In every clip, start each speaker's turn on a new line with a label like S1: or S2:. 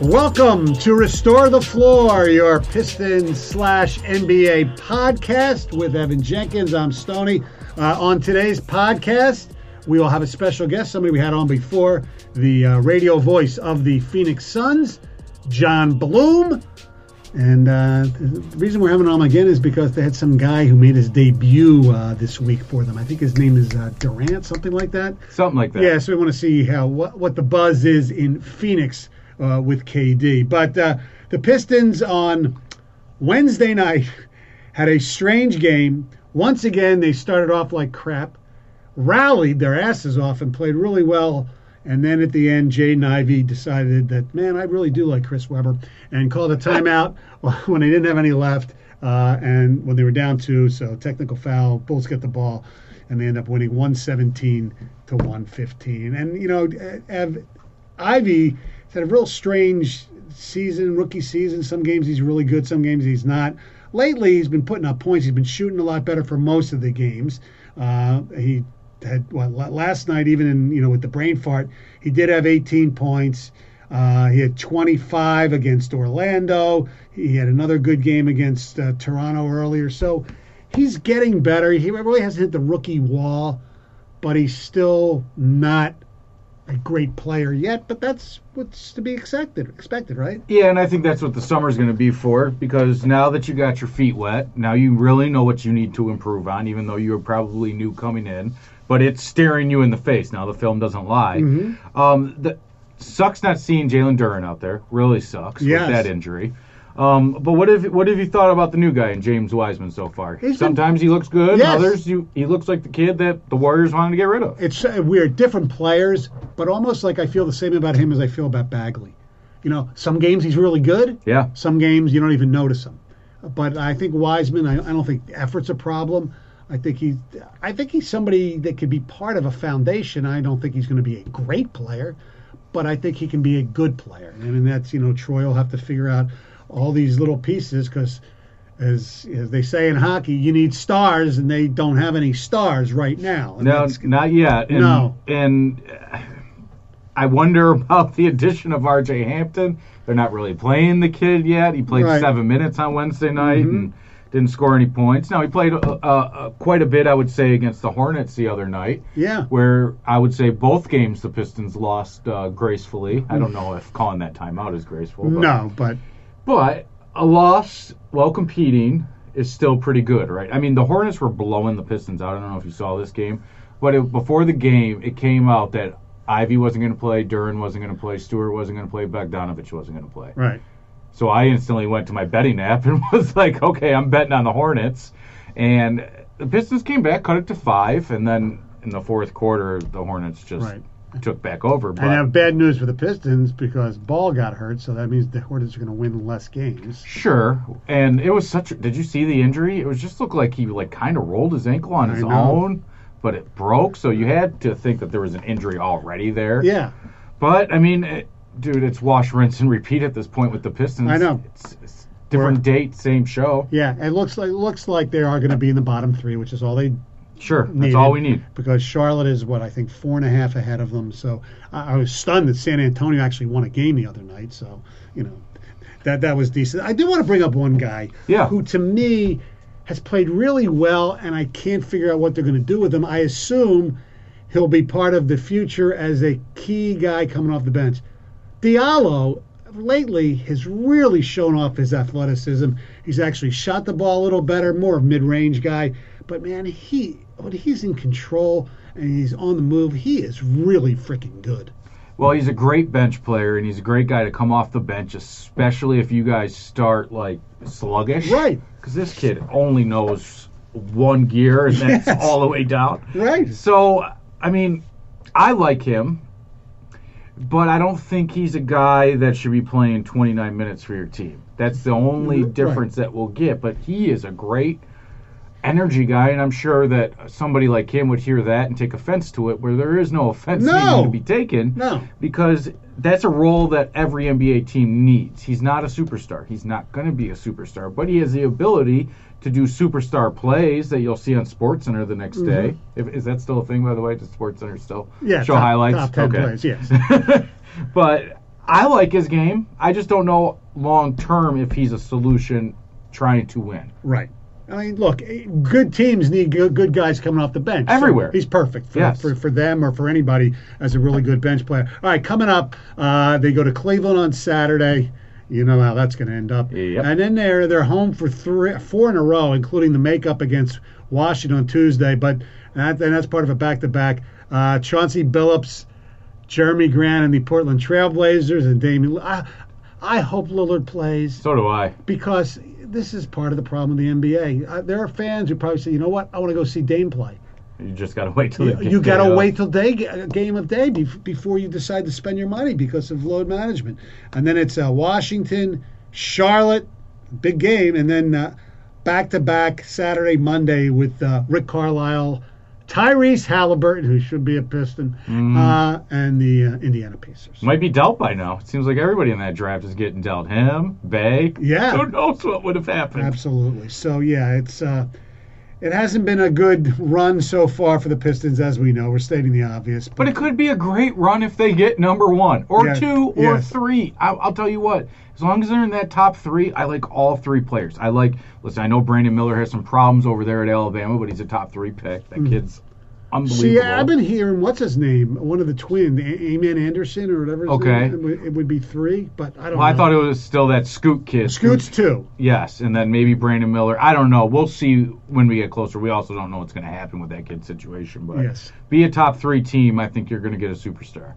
S1: Welcome to Restore the Floor, your Pistons slash NBA podcast with Evan Jenkins. I'm Stoney. Uh, on today's podcast, we will have a special guest, somebody we had on before, the uh, radio voice of the Phoenix Suns, Jon Bloom. And uh, the reason we're having him again is because they had some guy who made his debut uh, this week for them. I think his name is uh, Durant, something like that.
S2: Something like that.
S1: Yeah, so we want to see how what, what the buzz is in Phoenix uh, with KD. But uh, the Pistons on Wednesday night had a strange game. Once again, they started off like crap, rallied their asses off, and played really well. And then at the end, Jay Ivey decided that, man, I really do like Chris Webber, and called a timeout when they didn't have any left, uh, and when they were down two. So technical foul, Bulls get the ball, and they end up winning 117 to 115. And you know, Ev, Ivey had a real strange season, rookie season. Some games he's really good, some games he's not. Lately, he's been putting up points. He's been shooting a lot better for most of the games. Uh, he had well, last night, even in you know with the brain fart, he did have 18 points. Uh, he had 25 against Orlando. He had another good game against uh, Toronto earlier. So he's getting better. He really hasn't hit the rookie wall, but he's still not a great player yet. But that's what's to be expected. Expected, right?
S2: Yeah, and I think that's what the summer's going to be for because now that you got your feet wet, now you really know what you need to improve on, even though you probably new coming in. But it's staring you in the face now. The film doesn't lie.
S1: Mm-hmm.
S2: Um, the, sucks not seeing Jalen Duren out there. Really sucks
S1: Yes.
S2: with that injury. Um, but what have what have you thought about the new guy in James Wiseman so far?
S1: He's been-
S2: Sometimes he looks good,
S1: Yes.
S2: others you, he looks like the kid that the Warriors wanted to get rid of.
S1: It's uh, we're different players, but almost like I feel the same about him as I feel about Bagley. You know, some games he's really good.
S2: Yeah.
S1: Some games you don't even notice him. But I think Wiseman, I, I don't think effort's a problem. I think he's, I think he's somebody that could be part of a foundation. I don't think he's going to be a great player, but I think he can be a good player. And, and that's you know Troy will have to figure out all these little pieces because. As, as they say in hockey, you need stars, and they don't have any stars right now. And
S2: No, not yet. And,
S1: No.
S2: And uh, I wonder about the addition of R.J. Hampton. They're not really playing the kid yet. He played
S1: Right. Mm-hmm.
S2: seven minutes on Wednesday night and didn't score any points. Now he played uh, uh, quite a bit, I would say, against the Hornets the other night.
S1: Yeah.
S2: Where I would say both games the Pistons lost uh, gracefully. I don't know if calling that timeout is graceful. But,
S1: No, but
S2: but a loss while competing is still pretty good, right? I mean, the Hornets were blowing the Pistons out. I don't know if you saw this game, but it, before the game, it came out that Ivey wasn't going to play, Duren wasn't going to play, Stewart wasn't going to play, Bogdanovich wasn't going to play.
S1: right.
S2: So I instantly went to my betting app and was like, okay, I'm betting on the Hornets. And the Pistons came back, cut it to five, and then in the fourth quarter, the Hornets just
S1: Right.
S2: Took back over. But
S1: I have bad news for the Pistons because Ball got hurt, so that means the Hornets are going to win less games.
S2: Sure, and it was such. A, did you see the injury? It was just looked like he like kind of rolled his ankle on
S1: I
S2: his
S1: know.
S2: own, but it broke. So you had to think that there was an injury already there.
S1: Yeah,
S2: But I mean, it, dude, it's wash, rinse, and repeat at this point with the Pistons.
S1: I know.
S2: It's, it's different date, same show.
S1: yeah. It looks like it looks like they are going to be in the bottom three, which is all they
S2: Sure, that's
S1: needed.
S2: all we need.
S1: Because Charlotte is what I think four and a half ahead of them. So I, I was stunned that San Antonio actually won a game the other night. So you know that that was decent. I do want to bring up one guy
S2: Yeah.
S1: who to me has played really well, and I can't figure out what they're going to do with him. I assume he'll be part of the future as a key guy coming off the bench. Diallo lately has really shown off his athleticism. He's actually shot the ball a little better, more of mid-range guy. But man, he when he's in control and he's on the move, he is really freaking good.
S2: Well, he's a great bench player, and he's a great guy to come off the bench, especially if you guys start like sluggish.
S1: Right.
S2: Because this kid only knows one gear, and that's
S1: Yes.
S2: all the way down.
S1: Right.
S2: So, I mean, I like him, but I don't think he's a guy that should be playing 29 minutes for your team. That's the only
S1: Right.
S2: difference that we'll get. But he is a great energy guy, and I'm sure that somebody like him would hear that and take offense to it, where there is no offense
S1: No.
S2: to be taken.
S1: No.
S2: Because that's a role that every NBA team needs. He's not a superstar. He's not going to be a superstar, but he has the ability to do superstar plays that you'll see on SportsCenter the next day. If, is that still a thing, by the way? Does SportsCenter still
S1: Mm-hmm. Yeah.
S2: show
S1: top,
S2: highlights?
S1: Top ten
S2: okay.
S1: plays. Yes.
S2: but I like his game. I just don't know long term if he's a solution trying to win.
S1: Right. I mean, look, eh, good teams need good, guys coming off the bench. So
S2: Everywhere.
S1: he's perfect for,
S2: Yes.
S1: for, for them or for anybody as a really good bench player. All right, coming up, uh, they go to Cleveland on Saturday. You know how that's going to end up.
S2: Yep.
S1: And then they're they're home for three, four in a row, including the makeup against Washington on Tuesday. But that, and that's part of a back to back. Chauncey Billups, Jerami Grant, and the Portland Trailblazers, and Damian. I, I hope Lillard plays
S2: So do I.
S1: because this is part of the problem with the NBA. Uh, there are fans who probably say, you know what, I want to go see Dame play.
S2: You just got to wait till
S1: You, you got to wait till day uh, game of day bef- before you decide to spend your money because of load management. And then it's uh, Washington, Charlotte, big game, and then back to back Saturday, Monday with uh, Rick Carlisle, Tyrese Haliburton, who should be a Piston, uh, and the uh, Indiana Pacers.
S2: Might be dealt by now. It seems like everybody in that draft is getting dealt. Him, Bey.
S1: Yeah.
S2: Who knows what would have happened?
S1: Absolutely. So yeah, it's uh, it hasn't been a good run so far for the Pistons, as we know. We're stating the obvious,
S2: But it could be a great run if they get number one or
S1: Yeah,
S2: two or
S1: yes.
S2: three. I, I'll tell you what. As long as they're in that top three, I like all three players. I like. Listen, I know Brandon Miller has some problems over there at Alabama, but he's a top three pick. That mm-hmm. kid's unbelievable.
S1: See, I've been hearing what's his name, one of the twins, A- Amen Anderson or whatever. His
S2: Okay.
S1: name. It, would, it would be three, but I don't.
S2: Well, I thought it was still that Scoot kid.
S1: Scoots two.
S2: Yes, and then maybe Brandon Miller. I don't know. We'll see when we get closer. We also don't know what's going to happen with that kid situation. But
S1: Yes.
S2: be a top three team. I think you're going to get a superstar.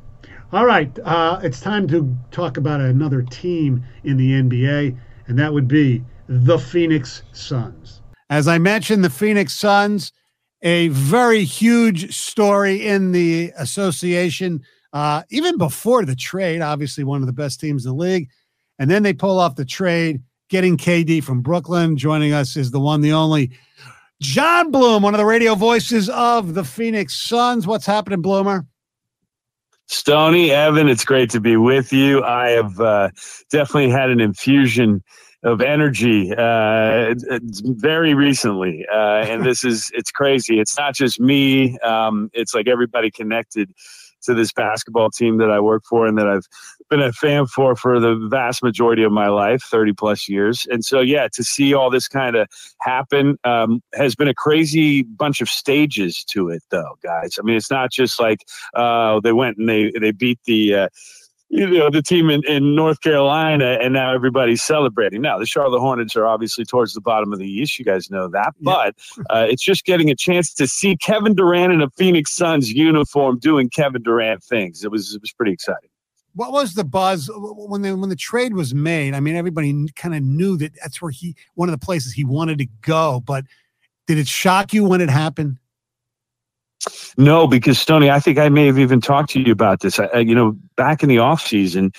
S1: All right, uh, it's time to talk about another team in the NBA, and that would be the Phoenix Suns. As I mentioned, the Phoenix Suns, a very huge story in the association, uh, even before the trade, obviously one of the best teams in the league. And then they pull off the trade, getting KD from Brooklyn. Joining us is the one, the only. Jon Bloom, one of the radio voices of the Phoenix Suns. What's happening, Bloomer?
S3: Stoney, Evan, it's great to be with you. I have uh, definitely had an infusion of energy uh, very recently, uh, and this is it's crazy. It's not just me; um, it's like everybody connected to this basketball team that I work for and that I've been a fan for for the vast majority of my life, thirty plus years. And so, yeah, to see all this kind of happen um, has been a crazy bunch of stages to it, though, guys. I mean, it's not just like uh, they went and they they beat the. Uh, you know the team in, in North Carolina, and now everybody's celebrating. Now the Charlotte Hornets are obviously towards the bottom of the East. You guys know that, but uh, it's just getting a chance to see Kevin Durant in a Phoenix Suns uniform doing Kevin Durant things. It was it was pretty exciting.
S1: what was the buzz when the when the trade was made? I mean, everybody kind of knew that that's where he one of the places he wanted to go. But did it shock you when it happened?
S3: No, because Stoney, I think I may have even talked to you about this. I- you know, back in the off season,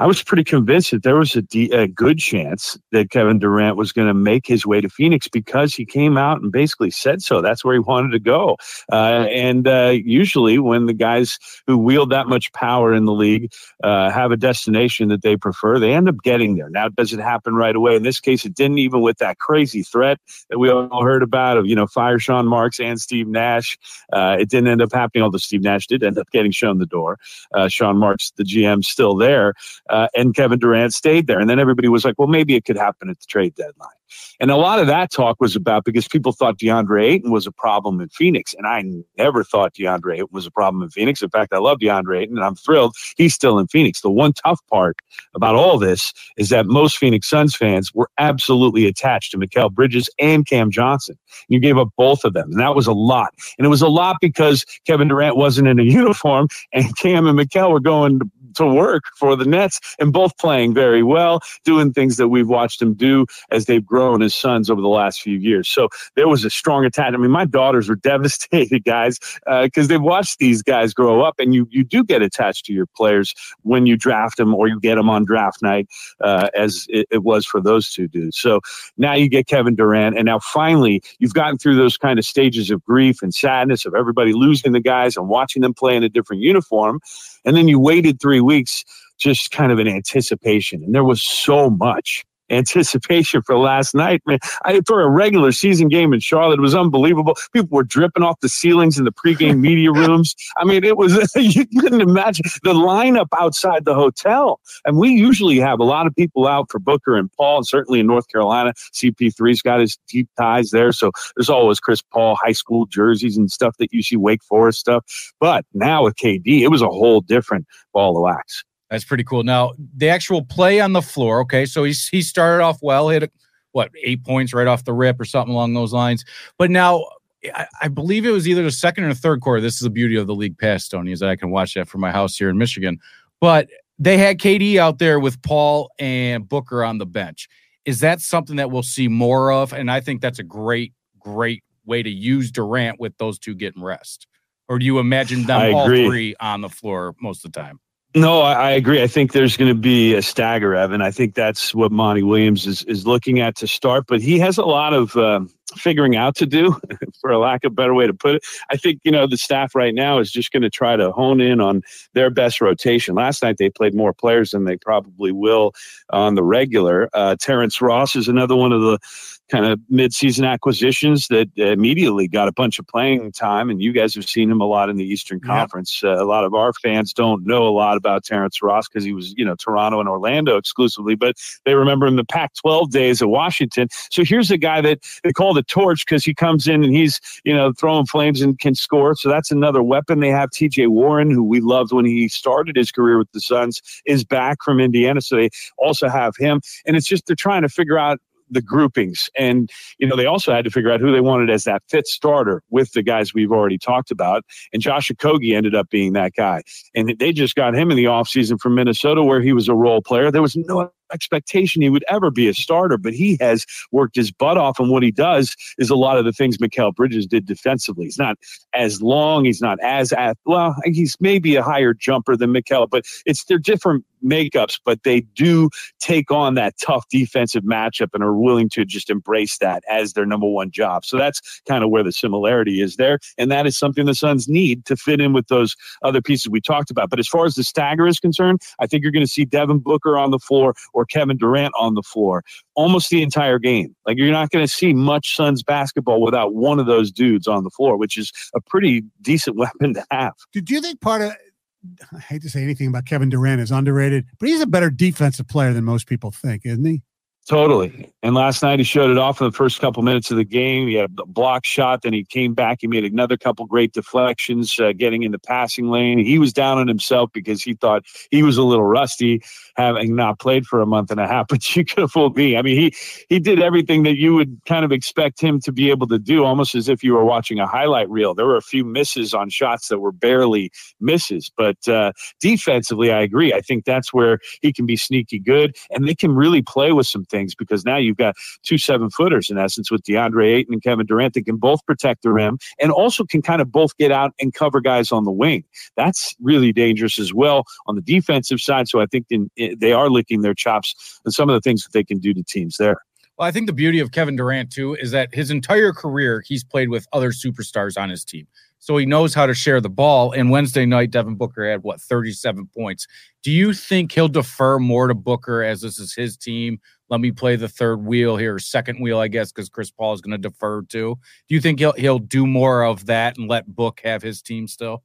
S3: I was pretty convinced that there was a good chance that Kevin Durant was going to make his way to Phoenix because he came out and basically said so. That's where he wanted to go. Uh, and uh, usually, when the guys who wield that much power in the league uh, have a destination that they prefer, they end up getting there. Now, does it happen right away? In this case, it didn't. Even with that crazy threat that we all heard about of you know fire Sean Marks and Steve Nash, uh, it didn't end up happening. Although Steve Nash did end up getting shown the door. Uh, Sean Marks, the GM, still there, uh, and Kevin Durant stayed there. And then everybody was like, well, maybe it could happen at the trade deadline. And a lot of that talk was about because people thought DeAndre Ayton was a problem in Phoenix. And I never thought DeAndre Ayton was a problem in Phoenix. In fact, I love DeAndre Ayton and I'm thrilled he's still in Phoenix. The one tough part about all this is that most Phoenix Suns fans were absolutely attached to Mikal Bridges and Cam Johnson. You gave up both of them. And that was a lot. And it was a lot because Kevin Durant wasn't in a uniform and Cam and Mikal were going to work for the Nets and both playing very well, doing things that we've watched them do as they've grown as Suns over the last few years. So there was a strong attachment. I mean, my daughters were devastated, guys, because they've watched these guys grow up, and you you do get attached to your players when you draft them or you get them on draft night, uh, as it, it was for those two dudes. So now you get Kevin Durant, and now finally you've gotten through those kind of stages of grief and sadness of everybody losing the guys and watching them play in a different uniform. And then you waited three weeks just kind of in anticipation. And there was so much anticipation for last night. Man, I, for a regular season game in Charlotte, it was unbelievable. People were dripping off the ceilings in the pregame media rooms. I mean, it was you couldn't imagine the lineup outside the hotel. And we usually have a lot of people out for Booker and Paul, and certainly in North Carolina, CP3's got his deep ties there. So there's always Chris Paul high school jerseys and stuff that you see Wake Forest stuff. But now with KD, it was a whole different ball of wax.
S2: That's pretty cool. Now, the actual play on the floor, okay, so he's, he started off well, hit what, eight points right off the rip or something along those lines. But now, I, I believe it was either the second or third quarter. This is the beauty of the league pass, Tony, is that I can watch that from my house here in Michigan. But they had KD out there with Paul and Booker on the bench. Is that something that we'll see more of? And I think that's a great, great way to use Durant with those two getting rest. Or do you imagine them all three on the floor most of the time?
S3: No, I, I, agree. I think there's going to be a stagger, Evan. I think that's what Monty Williams is, is looking at to start, but he has a lot of uh, figuring out to do, for a lack of a better way to put it. I think, you know, the staff right now is just going to try to hone in on their best rotation. Last night they played more players than they probably will on the regular. Uh, Terrence Ross is another one of the kind of midseason acquisitions that immediately got a bunch of playing time. And you guys have seen him a lot in the Eastern Conference. Uh, a lot of our fans don't know a lot about Terrence Ross because he was, you know, Toronto and Orlando exclusively, but they remember him the Pac 12 days at Washington. So here's a guy that they call the torch because he comes in and he's, you know, throwing flames and can score. So that's another weapon. They have TJ Warren, who we loved when he started his career with the Suns, is back from Indiana. So they also have him. And it's just they're trying to figure out the groupings. And, you know, they also had to figure out who they wanted as that fifth starter with the guys we've already talked about. And Josh Okogie ended up being that guy. And they just got him in the offseason from Minnesota where he was a role player. There was no expectation he would ever be a starter, but he has worked his butt off. And what he does is a lot of the things Mikal Bridges did defensively. He's not as long, he's not as well, he's maybe a higher jumper than Mikal, but it's they're different makeups, but they do take on that tough defensive matchup and are willing to just embrace that as their number one job. So that's kind of where the similarity is there. And that is something the Suns need to fit in with those other pieces we talked about. But as far as the stagger is concerned, I think you're going to see Devin Booker on the floor or Kevin Durant on the floor almost the entire game. Like you're not going to see much Suns basketball without one of those dudes on the floor, which is a pretty decent weapon to have.
S1: Do you think part of I hate to say anything about Kevin Durant is underrated, but he's a better defensive player than most people think, isn't he?
S3: Totally. And last night he showed it off in the first couple minutes of the game. He had a block shot, then he came back. He made another couple great deflections, uh, getting in the passing lane. He was down on himself because he thought he was a little rusty, having not played for a month and a half. But you could have fooled me. I mean, he he did everything that you would kind of expect him to be able to do, almost as if you were watching a highlight reel. There were a few misses on shots that were barely misses, but uh, defensively, I agree. I think that's where he can be sneaky good, and they can really play with some things because now you've got two seven footers in essence with DeAndre Ayton and Kevin Durant that can both protect the rim and also can kind of both get out and cover guys on the wing. That's really dangerous as well on the defensive side. So I think in, in, they are licking their chops and some of the things that they can do to teams there.
S2: Well, I think the beauty of Kevin Durant too is that his entire career he's played with other superstars on his team so he knows how to share the ball. And Wednesday night, Devin Booker had what 37 points. Do you think he'll defer more to Booker as this is his team? Let me play the third wheel here, second wheel, I guess, because Chris Paul is going to defer to. Do you think he'll he'll do more of that and let Book have his team still?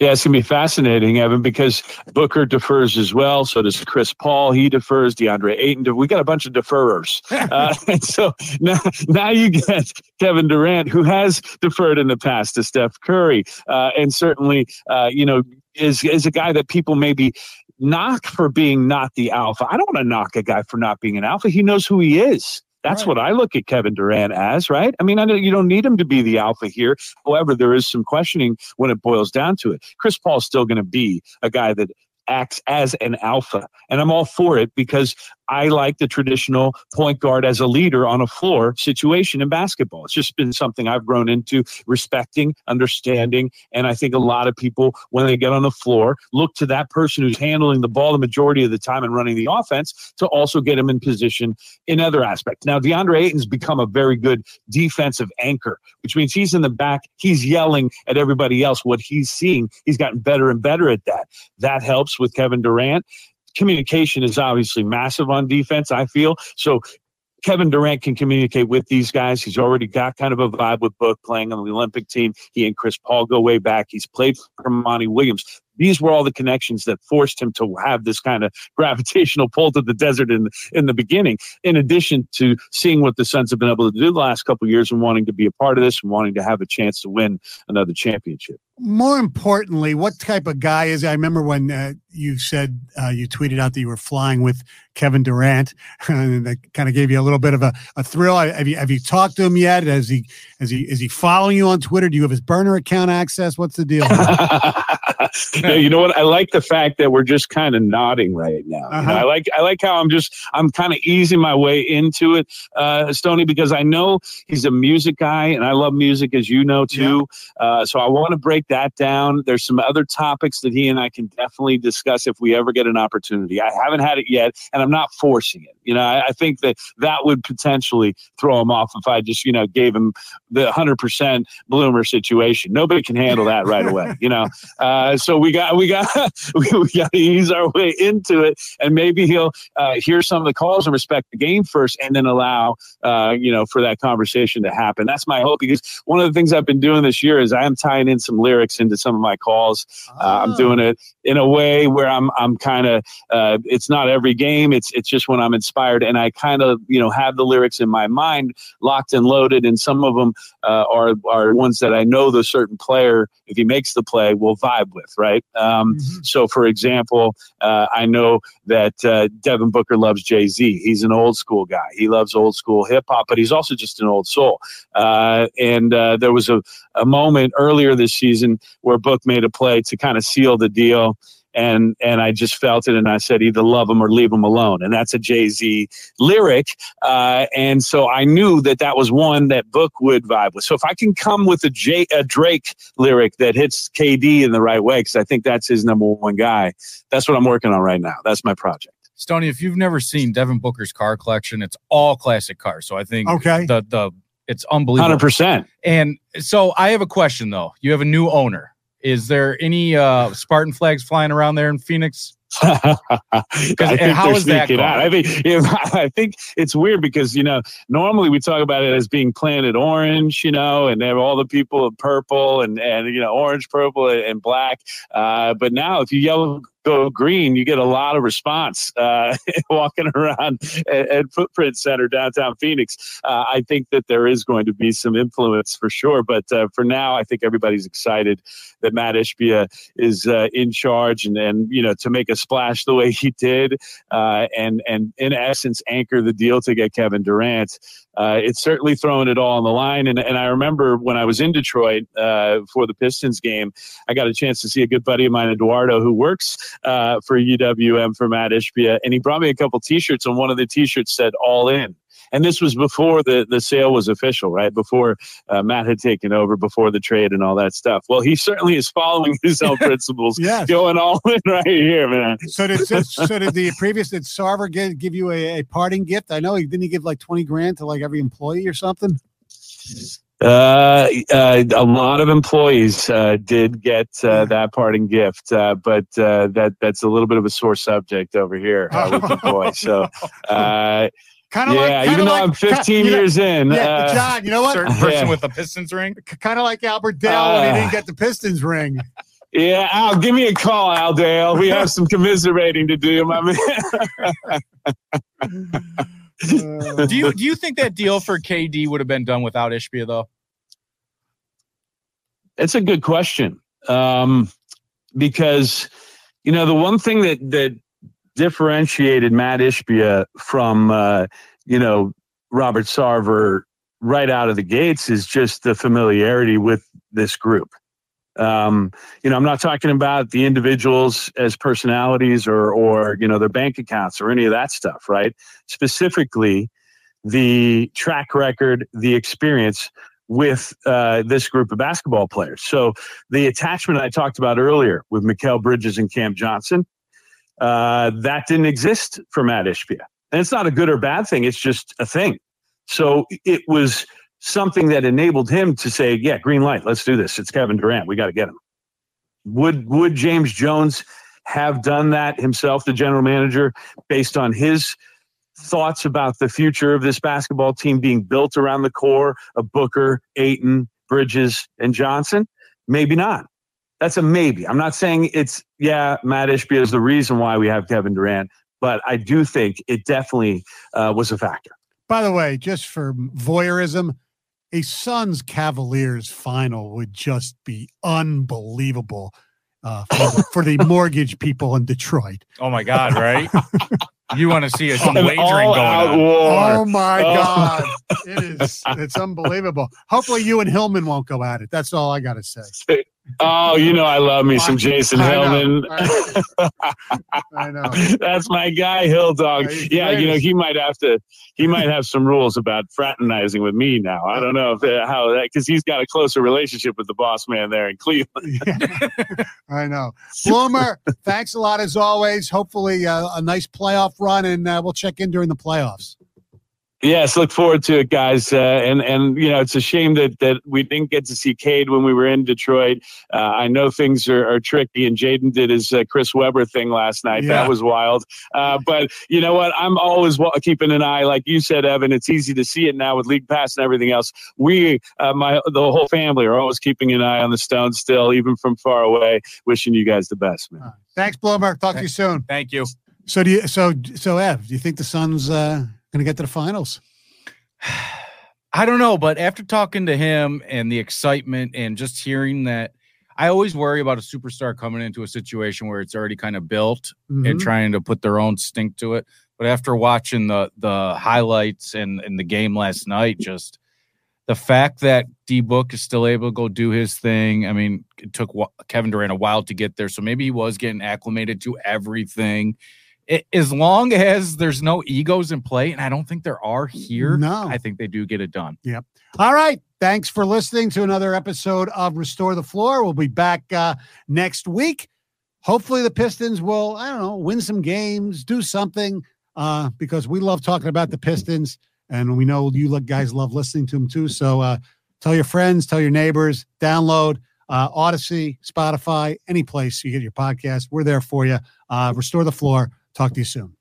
S3: Yeah, it's gonna be fascinating, Evan, because Booker defers as well. So does Chris Paul. He defers. DeAndre Ayton. We got a bunch of deferrers, uh, and so now now you get Kevin Durant, who has deferred in the past to Steph Curry, uh, and certainly uh, you know is is a guy that people maybe knock for being not the alpha. I don't want to knock a guy for not being an alpha. He knows who he is. That's right. what I look at Kevin Durant as, right? I mean, I know you don't need him to be the alpha here. However, there is some questioning when it boils down to it. Chris Paul's still going to be a guy that acts as an alpha. And I'm all for it because I like the traditional point guard as a leader on a floor situation in basketball. It's just been something I've grown into respecting, understanding. And I think a lot of people, when they get on the floor, look to that person who's handling the ball the majority of the time and running the offense to also get him in position in other aspects. Now, DeAndre Ayton's become a very good defensive anchor, which means he's in the back, he's yelling at everybody else what he's seeing. He's gotten better and better at that. That helps with Kevin Durant. Communication is obviously massive on defense. I feel so. Kevin Durant can communicate with these guys. He's already got kind of a vibe with Book playing on the Olympic team. He and Chris Paul go way back. He's played for Monty Williams these were all the connections that forced him to have this kind of gravitational pull to the desert in in the beginning. In addition to seeing what the Suns have been able to do the last couple years and wanting to be a part of this and wanting to have a chance to win another championship.
S1: More importantly, what type of guy is? I remember when uh, you said uh, you tweeted out that you were flying with Kevin Durant, and that kind of gave you a little bit of a, a thrill. Have you have you talked to him yet? Has he is he is he following you on Twitter? Do you have his burner account access? What's the deal?
S3: no, you know what? I like the fact that we're just kind of nodding right now. Uh-huh. You know, uh-huh. I like I like how I'm just I'm kind of easing my way into it, uh, Stoney, because I know he's a music guy and I love music as you know too. Yeah. Uh, so I want to break that down. There's some other topics that he and I can definitely discuss if we ever get an opportunity. I haven't had it yet, and I'm not forcing it. You know, I, I think that that would potentially throw him off if I just you know gave him the 100% bloomer situation. Nobody can handle that right away. You know, uh, so we got we got we, we got to ease our way into it, and maybe he'll uh, hear some of the calls and respect the game first, and then allow uh, you know for that conversation to happen. That's my hope because one of the things I've been doing this year is I am tying in some lyrics into some of my calls. Oh. I'm doing it in a way where I'm I'm kind of uh, it's not every game. It's it's just when I'm inspired, and I kind of you know have the lyrics in my mind locked and loaded, and some of them uh, are are ones that I know the certain player if he makes the play will vibe with, right? Um, mm-hmm. So, for example, uh, I know that uh, Devin Booker loves Jay Z. He's an old school guy. He loves old school hip hop, but he's also just an old soul. Uh, and uh, there was a, a moment earlier this season where Book made a play to kind of seal the deal and and I just felt it, and I said either love him or leave him alone, and that's a Jay Z lyric, uh, and so I knew that that was one that Book would vibe with. So if I can come with a J a Drake lyric that hits KD in the right way, because I think that's his number one guy, that's what I'm working on right now. That's my project.
S4: Stoney, if you've never seen Devin Booker's car collection, it's all classic cars. So I think
S1: okay.
S4: the the it's unbelievable.
S3: Hundred percent.
S4: And so I have a question though. You have a new owner. Is there any uh, Spartan flags flying around there in Phoenix?
S3: I think how is that going? Out. I think I think it's weird because you know normally we talk about it as being planted Orange, you know, and have all the people of purple and and you know orange, purple, and black. Uh, but now if you yell go green, you get a lot of response uh, walking around at, at, Footprint Center downtown Phoenix. Uh, I think that there is going to be some influence for sure, but uh, for now, I think everybody's excited that Mat Ishbia is uh, in charge and, and you know to make a splash the way he did, uh, and and in essence anchor the deal to get Kevin Durant uh, it's certainly throwing it all on the line. And, and I remember when I was in Detroit uh, for the Pistons game, I got a chance to see a good buddy of mine, Eduardo, who works uh, for UWM for Mat Ishbia, and he brought me a couple T-shirts, and one of the T-shirts said "All In." And this was before the, the sale was official, right? Before uh, Mat had taken over, before the trade and all that stuff. Well, he certainly is following his own principles, yes. going all in right here, man.
S1: So did so, so did the previous did Sarver give, give you a, a parting gift? I know he didn't he give like twenty grand to like every employee or something.
S3: Uh, uh, a lot of employees uh, did get uh, that parting gift, uh, but uh, that that's a little bit of a sore subject over here with the boy. So Kind of yeah, like, even though like, I'm 15 years know, in.
S1: Yeah, uh, Jon, you know what?
S4: Certain person yeah. with the Pistons ring.
S1: Kind of like Albert Dale uh, when he didn't get the Pistons ring.
S3: Yeah, Al, give me a call, Al Dale. We have some commiserating to do, my man.
S4: do you do you think that deal for KD would have been done without Ishbia though?
S3: It's a good question. Um, because you know the one thing that that differentiated Mat Ishbia from, uh, you know, Robert Sarver right out of the gates is just the familiarity with this group. Um, you know, I'm not talking about the individuals as personalities or, or, you know, their bank accounts or any of that stuff, right? Specifically, the track record, the experience with uh, this group of basketball players. So the attachment I talked about earlier with Mikal Bridges and Cam Johnson, uh, that didn't exist for Mat Ishbia. And it's not a good or bad thing, it's just a thing. So it was something that enabled him to say, yeah, green light, let's do this. It's Kevin Durant. We got to get him. Would would James Jones have done that himself, the general manager, based on his thoughts about the future of this basketball team being built around the core of Booker, Ayton, Bridges, and Johnson? Maybe not. That's a maybe. I'm not saying it's, yeah, Mat Ishbia is the reason why we have Kevin Durant, but I do think it definitely uh, was a factor.
S1: By the way, just for voyeurism, a Suns Cavaliers final would just be unbelievable uh, for, the, for the mortgage people in Detroit.
S2: Oh my God! Right? you want to see some wagering going on?
S3: War.
S1: Oh my
S3: Oh.
S1: God! It is. It's unbelievable. Hopefully, you and Hillman won't go at it. That's all I got to say.
S3: Oh, you know I love me some Jason
S1: I know.
S3: Hillman.
S1: I know.
S3: That's my guy, Hill Dog.
S1: Yeah,
S3: you know he might have to. He might have some rules about fraternizing with me now. I don't know if uh, how that because he's got a closer relationship with the boss man there in Cleveland.
S1: I know. Bloomer, thanks a lot as always. Hopefully, uh, a nice playoff run, and uh, we'll check in during the playoffs.
S3: Yes, look forward to it, guys. Uh, and and you know, it's a shame that that we didn't get to see Cade when we were in Detroit. Uh, I know things are, are tricky, and Jaden did his uh, Chris Webber thing last night.
S1: Yeah.
S3: That was wild. Uh, but you know what? I'm always wa- keeping an eye, like you said, Evan. It's easy to see it now with League Pass and everything else. We, uh, my the whole family, are always keeping an eye on the Stones still, even from far away. Wishing you guys the best, man.
S1: Thanks, Bloomer. Talk to you soon.
S2: Thank you.
S1: So, do you? So, so Ev, do you think the Suns uh, going to get to the finals?
S2: I don't know, but after talking to him and the excitement and just hearing that, I always worry about a superstar coming into a situation where it's already kind of built and
S1: Mhm.
S2: trying to put their own stink to it. But after watching the the highlights and, and the game last night, just the fact that D Book is still able to go do his thing. I mean, it took Kevin Durant a while to get there, so maybe he was getting acclimated to everything. It, as long as there's no egos in play, and I don't think there are here,
S1: No.
S2: I think they do get it done. Yep.
S1: All right. Thanks for listening to another episode of Restore the Floor. We'll be back uh, next week. Hopefully, the Pistons will, I don't know, win some games, do something, uh, because we love talking about the Pistons. And we know you guys love listening to them too. So uh, tell your friends, tell your neighbors, download uh, Audacy, Spotify, any place you get your podcast. We're there for you. Uh, Restore the Floor. Talk to you soon.